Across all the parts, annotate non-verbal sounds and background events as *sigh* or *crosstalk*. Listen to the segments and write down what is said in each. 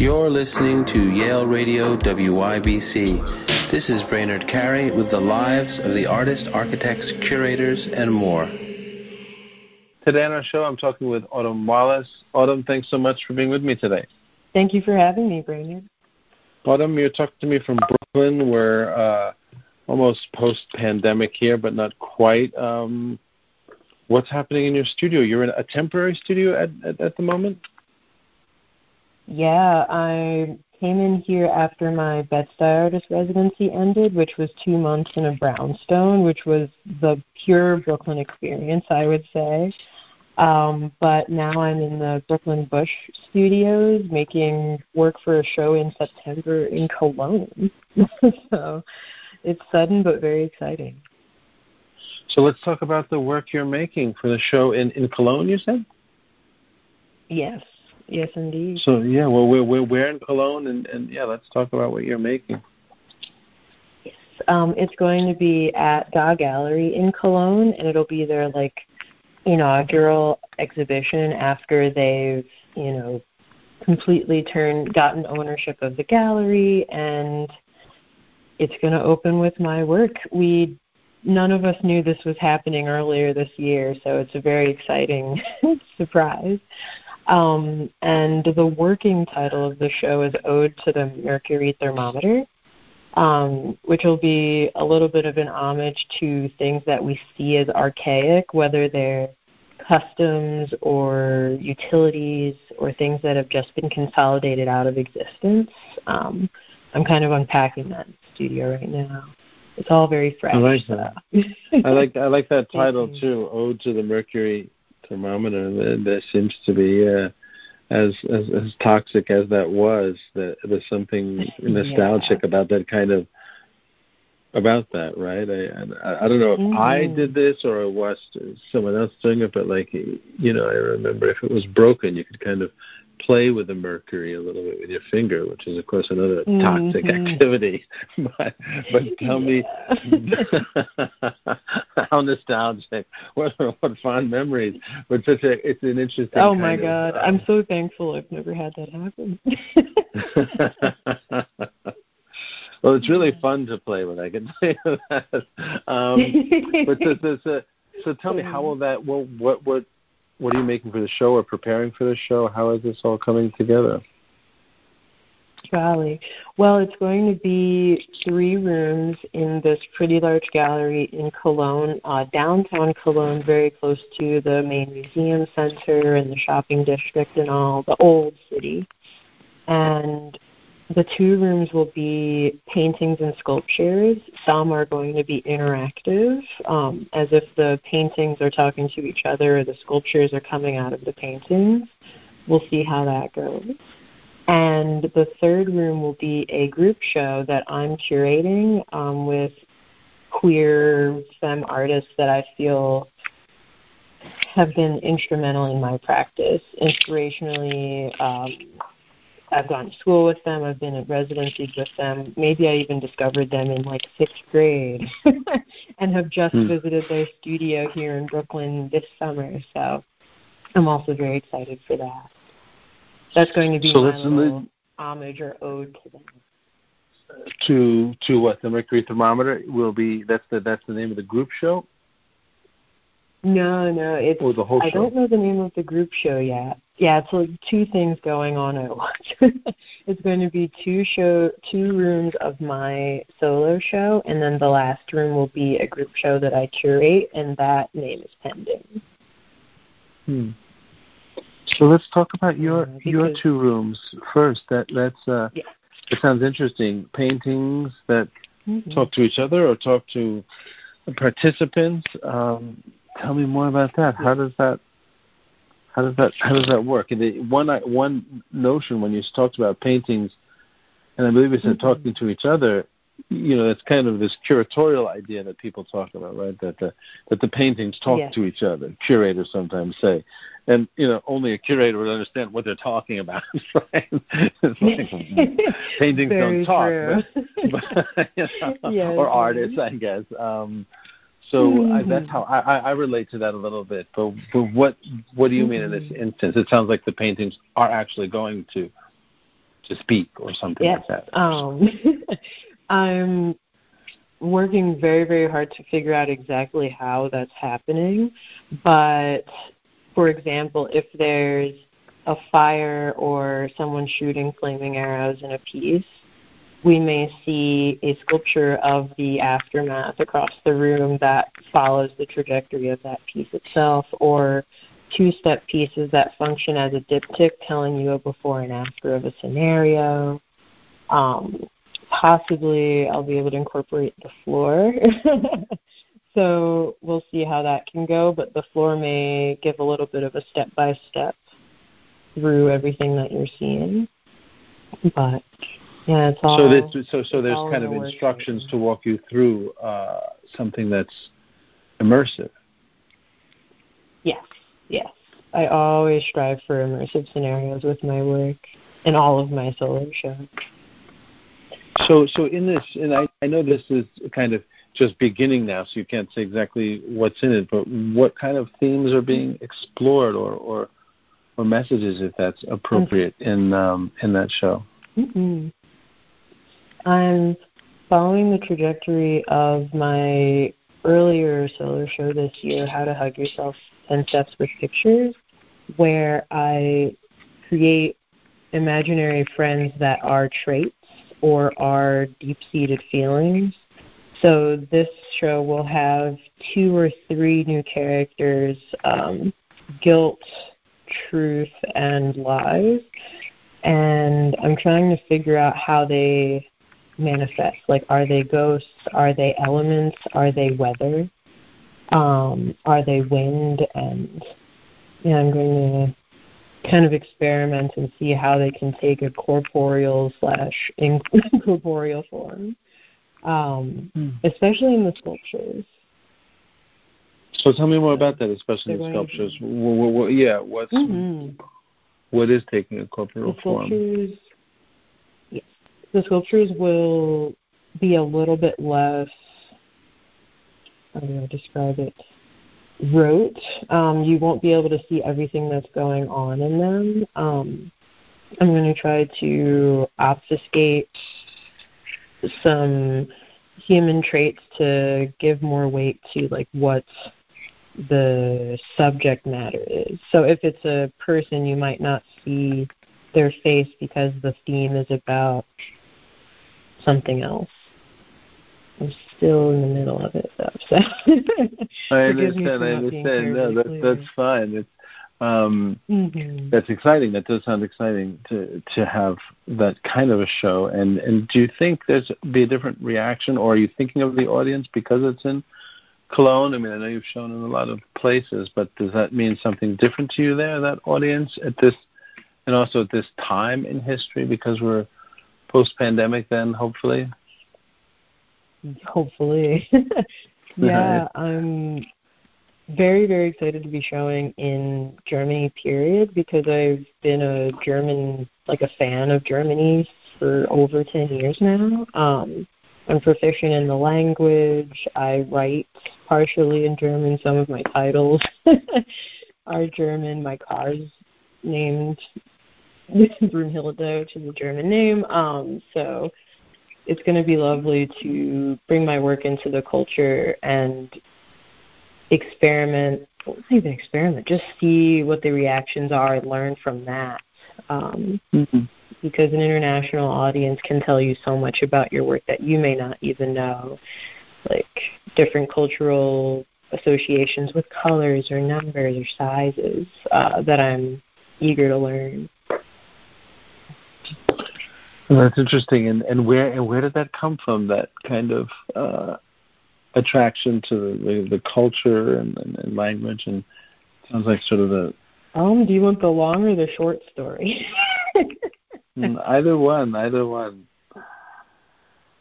You're listening to Yale Radio WYBC. This is Brainard Carey with the lives of the artists, architects, curators, and more. Today on our show, I'm talking with Autumn Wallace. Autumn, thanks so much for being with me today. Thank you for having me, Brainard. Autumn, you're talking to me from Brooklyn. We're uh, almost post-pandemic here, but not quite. Um, what's happening in your studio? You're in a temporary studio at, at, at the moment? Yeah, I came in here after my Bed-Stuy artist residency ended, which was two months in a brownstone, which was the pure Brooklyn experience, I would say. Um, but now I'm in the Brooklyn Bush studios making work for a show in September in Cologne. *laughs* so it's sudden but very exciting. So let's talk about the work you're making for the show in, in Cologne, you said? Yes. Yes, indeed. So yeah, well, we're we're, we're in Cologne, and, and yeah, let's talk about what you're making. Yes, um, it's going to be at Da Gallery in Cologne, and it'll be their like inaugural exhibition after they've you know completely turned gotten ownership of the gallery, and it's going to open with my work. We none of us knew this was happening earlier this year, so it's a very exciting *laughs* surprise. Um, and the working title of the show is Ode to the Mercury Thermometer, um, which will be a little bit of an homage to things that we see as archaic, whether they're customs or utilities or things that have just been consolidated out of existence. Um, I'm kind of unpacking that in the studio right now. It's all very fresh. I like that. *laughs* I like I like that title too, Ode to the Mercury thermometer. There seems to be uh, as, as as toxic as that was. That there's something *laughs* nostalgic yeah. about that kind of about that, right? I I, I don't know if mm-hmm. I did this or it was someone else doing it, but like you know, I remember if it was broken, you could kind of play with the mercury a little bit with your finger, which is of course another mm-hmm. toxic activity. *laughs* but but tell me *laughs* how nostalgic, what what fond memories. But such a it's an interesting. Oh my God, of, uh, I'm so thankful I've never had that happen. *laughs* well, it's really fun to play with. I can tell you that. Um, but so, so, so, so tell me, how will that? Well, what what what are you making for the show or preparing for the show? How is this all coming together? Golly. Well, it's going to be three rooms in this pretty large gallery in Cologne, uh, downtown Cologne, very close to the main museum center and the shopping district and all, the old city. And the two rooms will be paintings and sculptures. Some are going to be interactive, um, as if the paintings are talking to each other or the sculptures are coming out of the paintings. We'll see how that goes. And the third room will be a group show that I'm curating um, with queer femme artists that I feel have been instrumental in my practice. Inspirationally, um, I've gone to school with them. I've been at residencies with them. Maybe I even discovered them in like sixth grade, *laughs* and have just hmm. visited their studio here in Brooklyn this summer. So I'm also very excited for that. That's going to be so my little homage or ode to them. To to what the Mercury Thermometer will be. That's the that's the name of the group show. No, no, it's. Or the whole show. I don't know the name of the group show yet. Yeah, it's like two things going on at *laughs* once. it's going to be two show, two rooms of my solo show, and then the last room will be a group show that I curate, and that name is pending. Hmm. So let's talk about your because, your two rooms first. That that's uh, yeah. it sounds interesting. Paintings that mm-hmm. talk to each other or talk to participants. Um, tell me more about that. How does that how does that how does that work? And the, one one notion when you talked about paintings, and I believe you said mm-hmm. talking to each other, you know, it's kind of this curatorial idea that people talk about, right? That the that the paintings talk yes. to each other. Curators sometimes say, and you know, only a curator would understand what they're talking about. *laughs* Right? Like, *laughs* paintings don't talk, but, *laughs* but, you know, yes, or artists, I guess. Um, so mm-hmm. I, that's how I, I relate to that a little bit. But, but what what do you mean in this mm-hmm. instance? It sounds like the paintings are actually going to to speak or something yes. like that. Um, *laughs* I'm working very, very hard to figure out exactly how that's happening. But for example, if there's a fire or someone shooting flaming arrows in a piece, we may see a sculpture of the aftermath across the room that follows the trajectory of that piece itself, or two step pieces that function as a diptych telling you a before and after of a scenario. Um, possibly I'll be able to incorporate the floor. *laughs* so we'll see how that can go, but the floor may give a little bit of a step by step through everything that you're seeing. But yeah, it's all. So this, so so there's kind of instructions to walk you through uh, something that's immersive. Yes, yes. I always strive for immersive scenarios with my work and all of my solo shows. So, so in this, and I, I know this is kind of just beginning now, so you can't say exactly what's in it. But what kind of themes are being explored, or or, or messages, if that's appropriate, in um, in that show? Mm-hmm. I'm following the trajectory of my earlier solo show this year, How to Hug Yourself 10 Steps with Pictures, where I create imaginary friends that are traits or are deep seated feelings. So this show will have two or three new characters um, guilt, truth, and lies. And I'm trying to figure out how they manifest. Like, are they ghosts? Are they elements? Are they weather? Um, are they wind? And yeah, I'm going to kind of experiment and see how they can take a corporeal slash *laughs* incorporeal form, um, mm. especially in the sculptures. So tell me more about that, especially in the sculptures. What, what, what, yeah, what's mm-hmm. what is taking a corporeal form? The sculptures will be a little bit less how do I describe it? Rote. Um, you won't be able to see everything that's going on in them. Um, I'm going to try to obfuscate some human traits to give more weight to like what the subject matter is. So if it's a person, you might not see their face because the theme is about something else. I'm still in the middle of it, though. So I *laughs* understand. I understand. No, that's that's fine. It's um, mm-hmm. that's exciting. That does sound exciting to to have that kind of a show. And and do you think there's be a different reaction, or are you thinking of the audience because it's in Cologne? I mean, I know you've shown in a lot of places, but does that mean something different to you there, that audience at this, and also at this time in history, because we're post pandemic then hopefully? Hopefully. *laughs* Yeah i'm very very excited to be showing in germany period because i've been a german like a fan of germany for over 10 years now. Um i'm proficient in the language. I write partially in german. Some of my titles *laughs* are german. My car's named *laughs* Brunhilde, which is a German name. Um, so it's going to be lovely to bring my work into the culture and experiment. Well, not even experiment, just see what the reactions are and learn from that. Um, mm-hmm. Because an international audience can tell you so much about your work that you may not even know, like different cultural associations with colors or numbers or sizes uh, that I'm eager to learn. That's interesting. And and where and where did that come from? That kind of uh, attraction to the, the, the culture and, and, and language, and sounds like sort of the. Um, do you want the long or the short story? *laughs* Mm, either one, either one.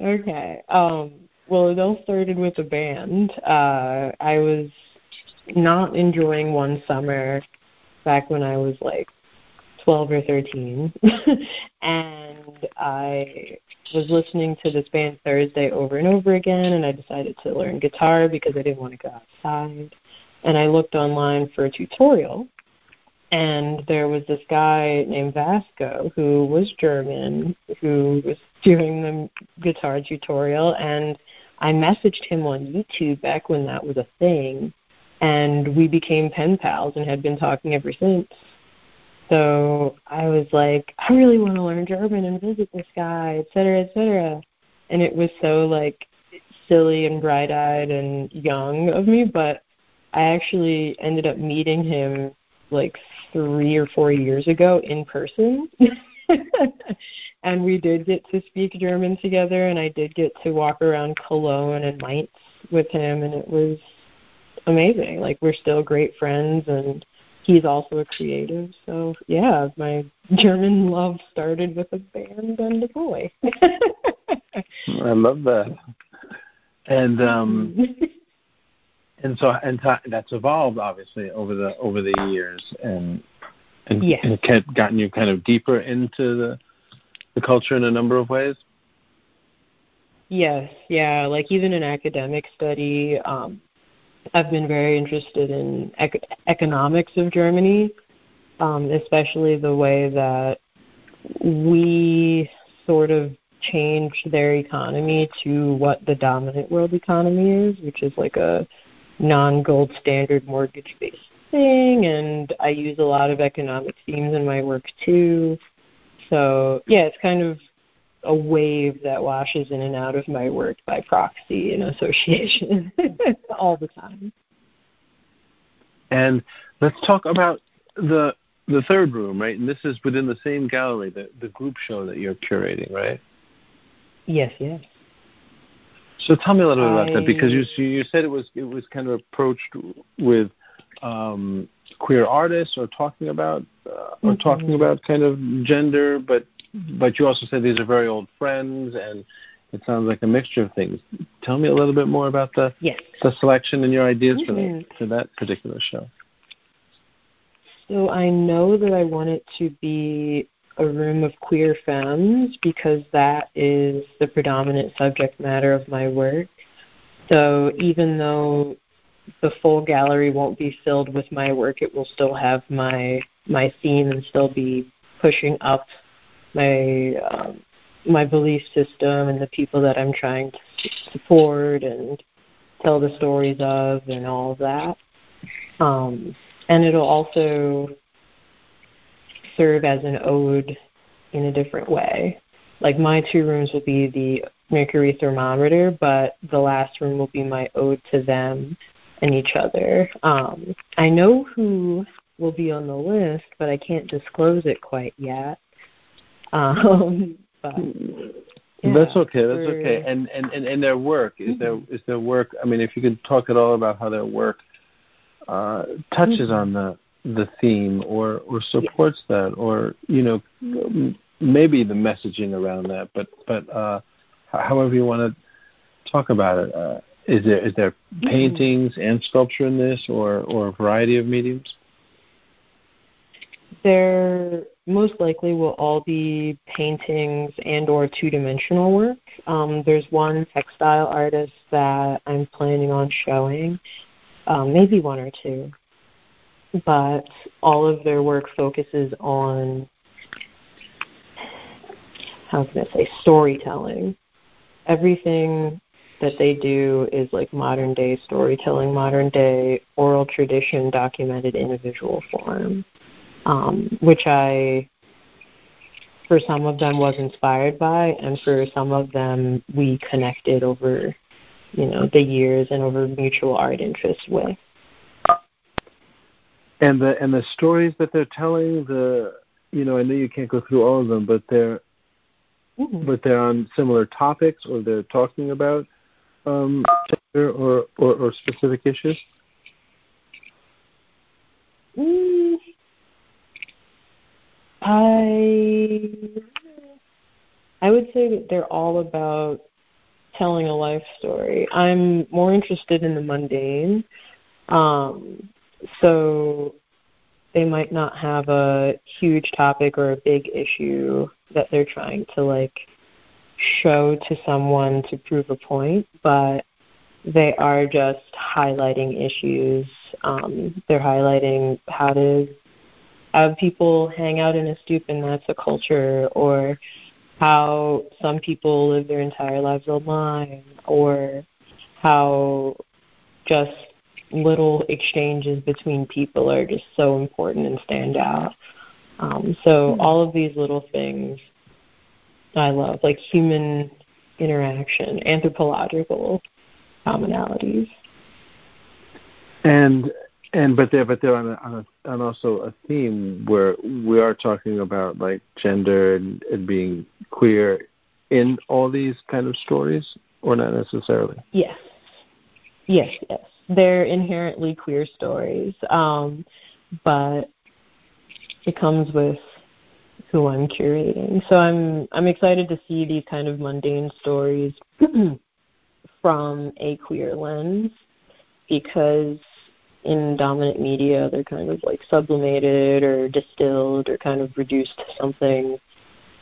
Okay. Um, well, it all started with a band. Uh, I was not enjoying one summer back when I was like 12 or 13 *laughs* and I was listening to this band Thursday over and over again and I decided to learn guitar because I didn't want to go outside and I looked online for a tutorial and there was this guy named Vasco who was German who was doing the guitar tutorial and I messaged him on YouTube back when that was a thing and we became pen pals and had been talking ever since. So I was like, I really want to learn German and visit this guy, et cetera, et cetera. And it was so like silly and bright eyed and young of me, but I actually ended up meeting him like three or four years ago in person. *laughs* and we did get to speak German together and I did get to walk around Cologne and Mainz with him and it was amazing. Like we're still great friends and he's also a creative. So yeah, my German love started with a band and a boy. *laughs* I love that. And um *laughs* and so and t- that's evolved obviously over the over the years and and, yes. and kept gotten you kind of deeper into the the culture in a number of ways. Yes, yeah, like even in academic study, um, I've been very interested in ec- economics of Germany, um, especially the way that we sort of changed their economy to what the dominant world economy is, which is like a non-gold standard mortgage-based thing. And I use a lot of economic themes in my work too. So yeah, it's kind of a wave that washes in and out of my work by proxy and association *laughs* all the time. And let's talk about the the third room, right? And this is within the same gallery, the the group show that you're curating, right? Yes, yes. So tell me a little bit about that because you you said it was it was kind of approached with um, queer artists or talking about uh, or mm-hmm. talking about kind of gender, but but you also said these are very old friends, and it sounds like a mixture of things. Tell me a little bit more about the yes. the selection and your ideas mm-hmm. for that for that particular show. So I know that I want it to be a room of queer femmes because that is the predominant subject matter of my work. So even though the full gallery won't be filled with my work, it will still have my my theme and still be pushing up my um, my belief system and the people that I'm trying to support and tell the stories of and all of that. Um, and it'll also serve as an ode in a different way. Like my two rooms will be the mercury thermometer, but the last room will be my ode to them and each other. Um, I know who will be on the list, but I can't disclose it quite yet. Um, but, yeah, that's okay. That's okay. And, and and and their work is mm-hmm. their is their work. I mean, if you could talk at all about how their work uh, touches mm-hmm. on the the theme or or supports yeah. that, or you know, maybe the messaging around that. But but uh, however you want to talk about it. Uh, is there is there mm-hmm. paintings and sculpture in this, or or a variety of mediums? There most likely will all be paintings and or two-dimensional work. Um, there's one textile artist that I'm planning on showing, um, maybe one or two, but all of their work focuses on how can I say storytelling. Everything that they do is like modern day storytelling, modern day oral tradition documented in a visual form, um, which I, for some of them, was inspired by, and for some of them, we connected over, you know, the years and over mutual art interests with. And the and the stories that they're telling, the you know, I know you can't go through all of them, but they're mm-hmm. but they're on similar topics or they're talking about um, or, or, or specific issues? Mm, I I would say that they're all about telling a life story. I'm more interested in the mundane. Um, so they might not have a huge topic or a big issue that they're trying to like show to someone to prove a point, but they are just highlighting issues. Um, they're highlighting how to have people hang out in a stoop and that's a culture, or how some people live their entire lives online, or how just little exchanges between people are just so important and stand out. Um, so hmm. all of these little things I love, like human interaction, anthropological commonalities. And and but they're but they're on a, on, a, on also a theme where we are talking about like gender and, and being queer in all these kind of stories, or not necessarily. Yes, yes, yes. They're inherently queer stories, um, but it comes with who I'm curating. So I'm I'm excited to see these kind of mundane stories *clears throat* from a queer lens because in dominant media they're kind of like sublimated or distilled or kind of reduced to something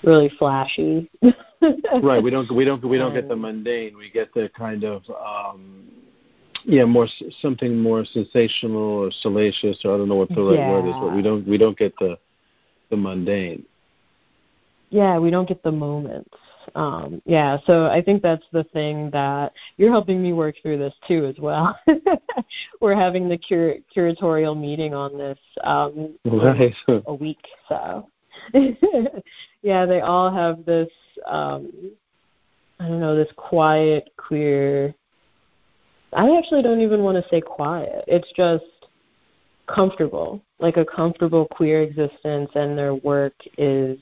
really flashy. *laughs* right. We don't we don't we don't get the mundane. We get the kind of um yeah, more something more sensational or salacious, or I don't know what the right yeah. word is, but we don't we don't get the the mundane. Yeah, we don't get the moments. Um, yeah, so I think that's the thing that you're helping me work through this too as well. *laughs* We're having the cur- curatorial meeting on this um, *laughs* a week, so *laughs* yeah, they all have this um, I don't know this quiet queer I actually don't even want to say quiet. It's just comfortable, like a comfortable queer existence, and their work is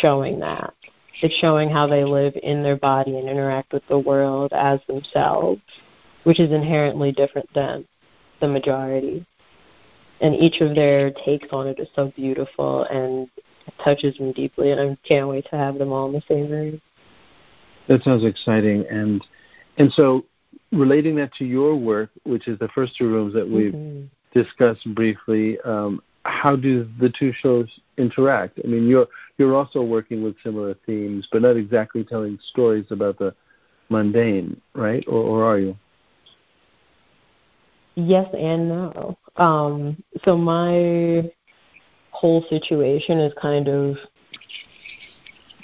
showing that. It's showing how they live in their body and interact with the world as themselves, which is inherently different than the majority. And each of their takes on it is so beautiful and touches me deeply, and I can't wait to have them all in the same room. That sounds exciting, and and so relating that to your work, which is the first two rooms that we've mm-hmm. discussed briefly, um, how do the two shows interact? I mean, you're you're also working with similar themes, but not exactly telling stories about the mundane, right? Or, or are you? Yes and no. Um, so my whole situation is kind of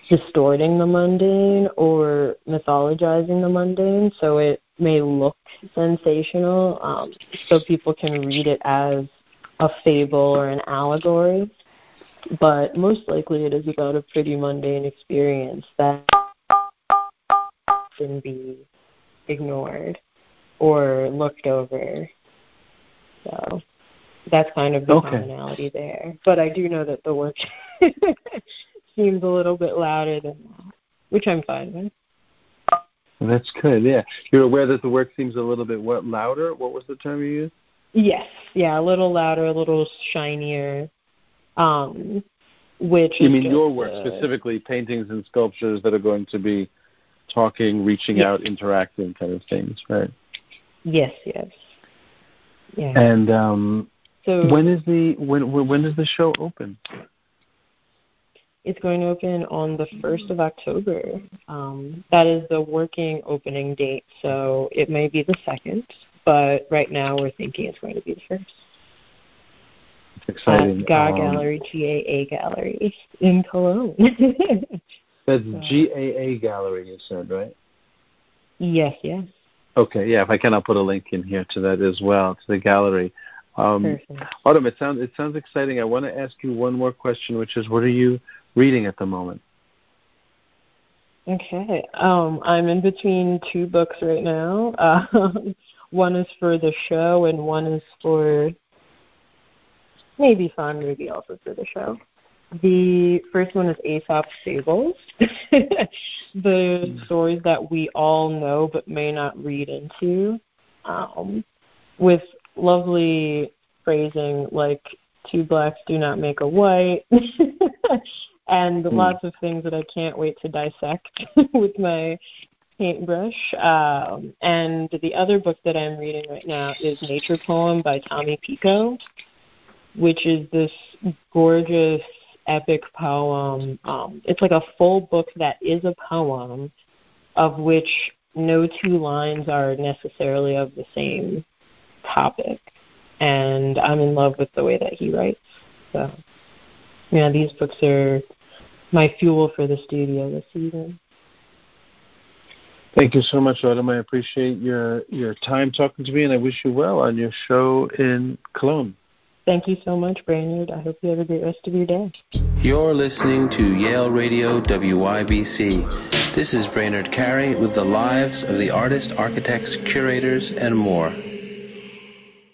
distorting the mundane or mythologizing the mundane so it may look sensational um, so people can read it as a fable or an allegory but most likely it is about a pretty mundane experience that can be ignored or looked over so that's kind of the okay. commonality there but i do know that the work *laughs* seems a little bit louder than that, which I'm fine with. That's good. Yeah, you're aware that the work seems a little bit what louder. What was the term you used? Yes. Yeah, a little louder, a little shinier. Um, which you mean your work uh, specifically, paintings and sculptures that are going to be talking, reaching yes. out, interacting, kind of things, right? Yes. Yes. Yeah. And um, so when is the when when does the show open? It's going to open on the 1st of October. Um, that is the working opening date, so it may be the 2nd, but right now we're thinking it's going to be the 1st. It's exciting. At GA um, Gallery, GAA Gallery in Cologne. *laughs* that's GAA Gallery, you said, right? Yes, yes. Okay, yeah. If I can, I'll put a link in here to that as well, to the gallery. Um, Perfect. Autumn, it sounds it sounds exciting. I want to ask you one more question, which is, what are you reading at the moment? Okay. Um, I'm in between two books right now. Uh, *laughs* one is for the show, and one is for maybe fun, maybe also for the show. The first one is Aesop's Fables, *laughs* the stories that we all know but may not read into, um, with lovely phrasing like two blacks do not make a white, *laughs* *laughs* and mm. lots of things that I can't wait to dissect *laughs* with my paintbrush. Um, and the other book that I'm reading right now is Nature Poem by Tommy Pico, which is this gorgeous epic poem. Um, it's like a full book that is a poem, of which no two lines are necessarily of the same topic. And I'm in love with the way that he writes. So, yeah, these books are my fuel for the studio this season. Thank you so much, Autumn. I appreciate your your time talking to me, and I wish you well on your show in Cologne. Thank you so much, Brainard. I hope you have a great rest of your day. You're listening to Yale Radio WYBC. This is Brainard Carey with the lives of the artists, architects, curators, and more.